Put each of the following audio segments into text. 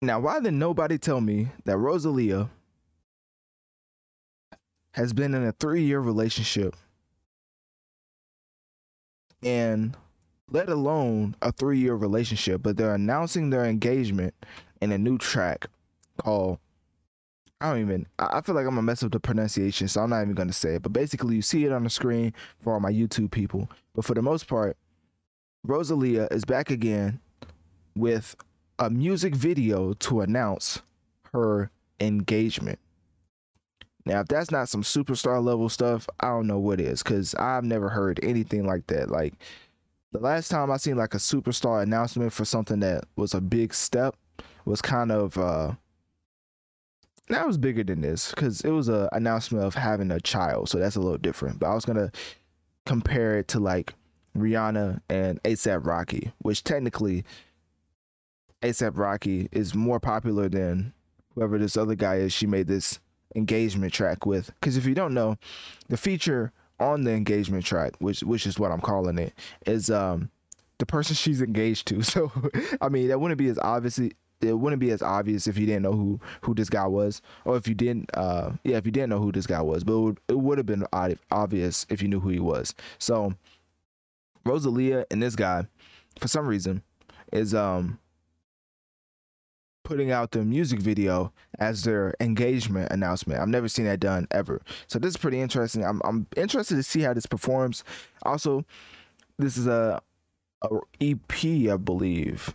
Now, why did nobody tell me that Rosalia has been in a three year relationship and let alone a three year relationship, but they're announcing their engagement in a new track called I don't even I feel like I'm gonna mess up the pronunciation, so I'm not even gonna say it. But basically you see it on the screen for all my YouTube people. But for the most part, Rosalia is back again with a music video to announce her engagement. Now, if that's not some superstar level stuff, I don't know what is, because I've never heard anything like that. Like the last time I seen like a superstar announcement for something that was a big step was kind of uh that was bigger than this because it was a announcement of having a child, so that's a little different. But I was gonna compare it to like Rihanna and ASAP Rocky, which technically ASAP Rocky is more popular than whoever this other guy is. She made this engagement track with. Because if you don't know, the feature on the engagement track, which which is what I'm calling it, is um the person she's engaged to. So I mean that wouldn't be as obviously it wouldn't be as obvious if you didn't know who who this guy was, or if you didn't, uh, yeah, if you didn't know who this guy was. But it would, it would have been obvious if you knew who he was. So Rosalia and this guy, for some reason, is um putting out the music video as their engagement announcement. I've never seen that done ever. So this is pretty interesting. I'm I'm interested to see how this performs. Also, this is a, a EP, I believe.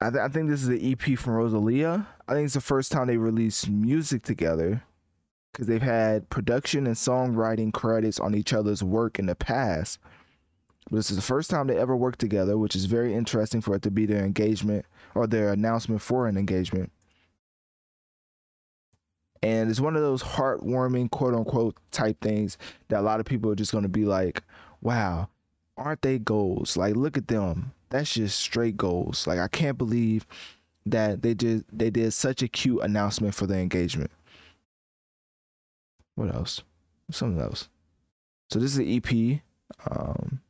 I, th- I think this is an EP from Rosalia. I think it's the first time they released music together because they've had production and songwriting credits on each other's work in the past. But this is the first time they ever worked together, which is very interesting for it to be their engagement or their announcement for an engagement. And it's one of those heartwarming, quote unquote, type things that a lot of people are just going to be like, wow, aren't they goals? Like, look at them that's just straight goals. Like I can't believe that they did they did such a cute announcement for the engagement. What else? Something else. So this is the EP. Um,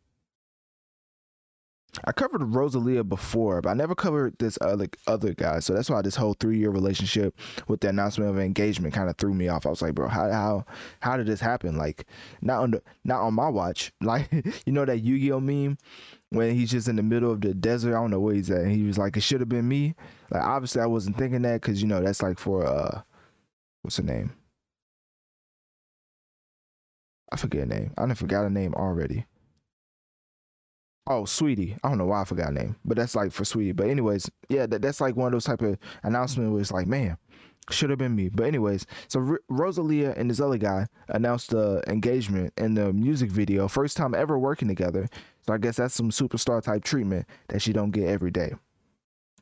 I covered Rosalia before, but I never covered this other other guy. So that's why this whole three year relationship with the announcement of engagement kind of threw me off. I was like, bro, how how how did this happen? Like not on the not on my watch. Like you know that Yu Gi Oh meme when he's just in the middle of the desert. I don't know where he's at. He was like, it should have been me. Like obviously I wasn't thinking that because you know that's like for uh, what's her name? I forget her name. I done forgot her name already. Oh, Sweetie. I don't know why I forgot her name, but that's like for Sweetie. But anyways, yeah, that, that's like one of those type of announcements where it's like, man, should have been me. But anyways, so R- Rosalia and this other guy announced the engagement in the music video, first time ever working together. So I guess that's some superstar type treatment that you don't get every day.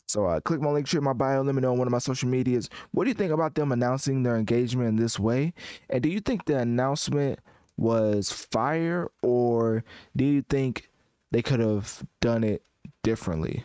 So uh, click my link tree my bio. Let me know on one of my social medias. What do you think about them announcing their engagement in this way? And do you think the announcement was fire, or do you think they could have done it differently?